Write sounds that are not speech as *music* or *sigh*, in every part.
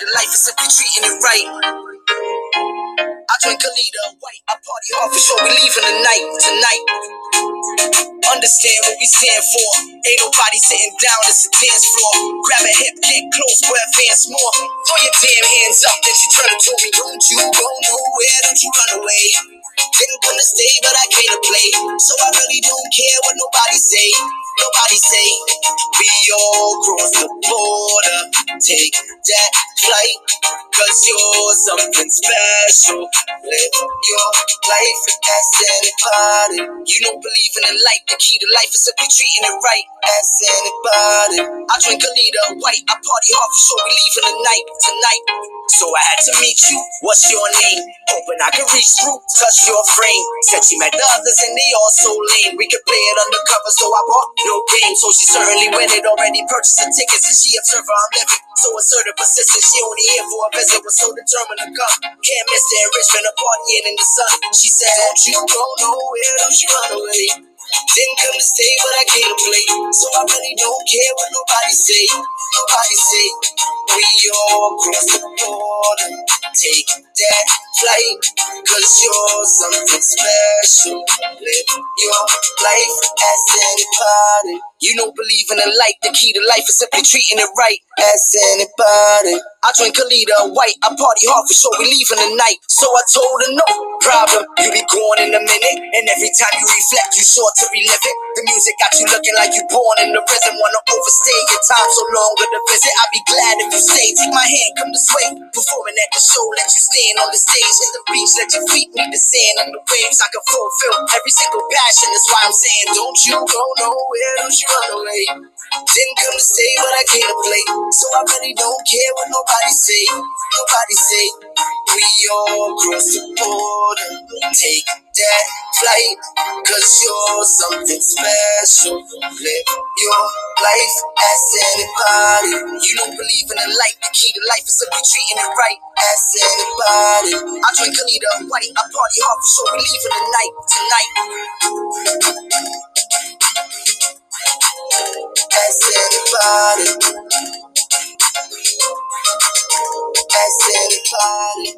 to life is simply treating it right. I drink a liter of white. I party hard for sure. We leaving tonight, tonight. Understand what we stand for. Ain't nobody sitting down, it's a dance floor. Grab a hip, get close, but advance more. Throw your damn hands up, then she turn to me, Don't you go nowhere, don't you run away. Didn't to stay, but I came to play. So I really don't care what nobody say. Nobody say we all cross the border. Take that flight, cause you're something special. Live your life as anybody. You don't believe in the light, the key to life is simply treating it right as anybody. I drink a liter of white, I party hard for sure. We leaving tonight, tonight. So I had to meet you. What's your name? Hoping I can reach through, touch your frame. Said she met the others and they all so lame. We could play it undercover, so I bought no game. So she certainly went it already purchased the tickets and she observed how I'm living. So assertive, persistent. She only here for a visit, was so determined to come. Can't miss the enrichment of partying in the sun. She said, Don't you go nowhere, don't you run away. Didn't come to stay, but I came to play. So I really don't care what nobody say. Nobody say we all cross the border. Take that flight, cause you're something special. Live your life as anybody. You don't believe in the light, the key to life is simply treating it right as anybody. I drink a liter white, I party hard for sure, we leaving tonight. So I told her no problem, you be gone in a minute. And every time you reflect, you sure to relive it. The music got you looking like you born in the rhythm. Wanna overstay your time so longer to visit. I'd be glad if you stay. Take my hand, come this way. Performing at the show, let you stand on the stage. Hit the beach, let your feet meet the sand on the waves. I can fulfill every single passion. That's why I'm saying, don't you go nowhere, don't you run away. Didn't come to stay, but I came to play. So I really don't care what nobody say. Nobody say we all cross the border. Take that flight, cause you're something special. Live your life as anybody. You don't believe in the light, the key to life is simply treating it right as anybody. I drink a liter of white, I party hard for sure. We leaving tonight, tonight. As anybody. As anybody.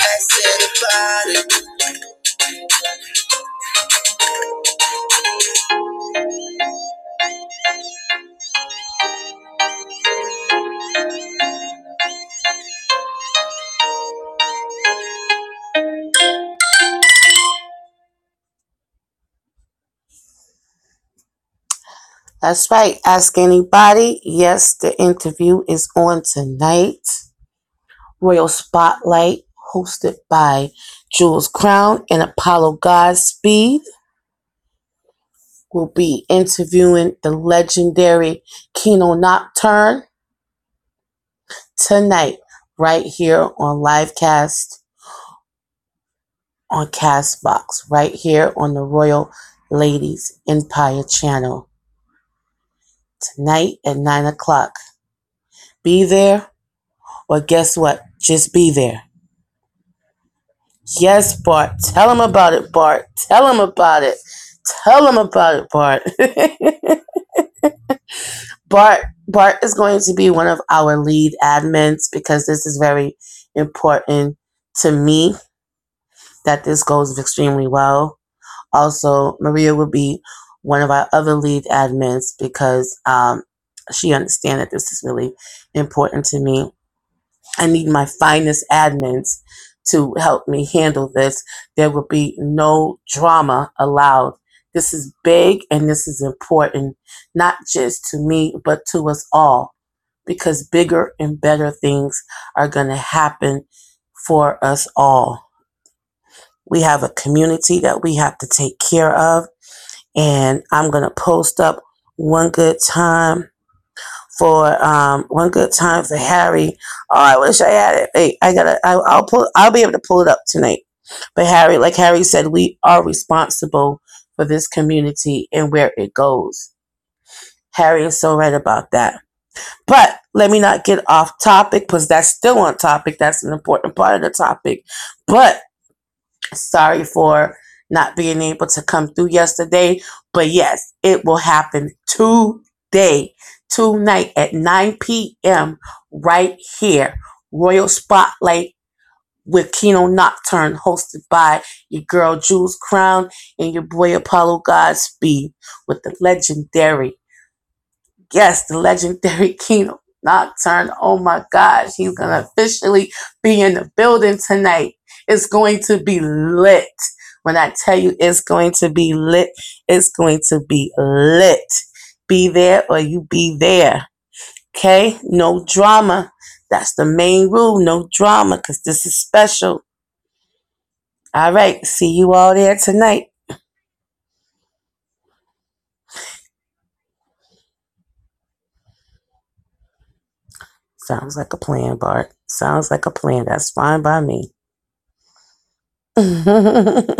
As anybody. That's right. Ask anybody. Yes, the interview is on tonight. Royal Spotlight, hosted by Jules Crown and Apollo Godspeed, will be interviewing the legendary Kino Nocturne tonight, right here on Livecast on Castbox, right here on the Royal Ladies Empire channel. Tonight at 9 o'clock. Be there, or guess what? Just be there. Yes, Bart. Tell him about it, Bart. Tell him about it. Tell him about it, Bart. *laughs* Bart Bart is going to be one of our lead admins because this is very important to me that this goes extremely well. Also, Maria will be one of our other lead admins because um, she understands that this is really important to me. I need my finest admins to help me handle this. There will be no drama allowed. This is big and this is important, not just to me, but to us all, because bigger and better things are going to happen for us all. We have a community that we have to take care of, and I'm to post up one good time for um one good time for Harry. Oh, I wish I had it. Hey, I gotta. I, I'll pull. I'll be able to pull it up tonight. But Harry, like Harry said, we are responsible for this community and where it goes. Harry is so right about that. But let me not get off topic because that's still on topic. That's an important part of the topic. But sorry for not being able to come through yesterday. But yes, it will happen today tonight at 9 p.m. right here. Royal Spotlight with Kino Nocturne, hosted by your girl Jules Crown and your boy Apollo Godspeed with the legendary, yes, the legendary *laughs* Kino Nocturne. Oh my gosh, he's gonna officially be in the building tonight. It's going to be lit. When I tell you it's going to be lit, it's going to be lit. Be there or you be there. Okay? No drama. That's the main rule. No drama because this is special. All right. See you all there tonight. Sounds like a plan, Bart. Sounds like a plan. That's fine by me. *laughs* all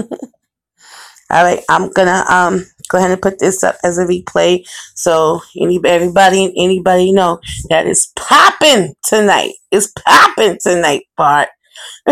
right. I'm gonna um go ahead and put this up as a replay so any everybody and anybody know that it's popping tonight. It's popping tonight, Bart. *laughs*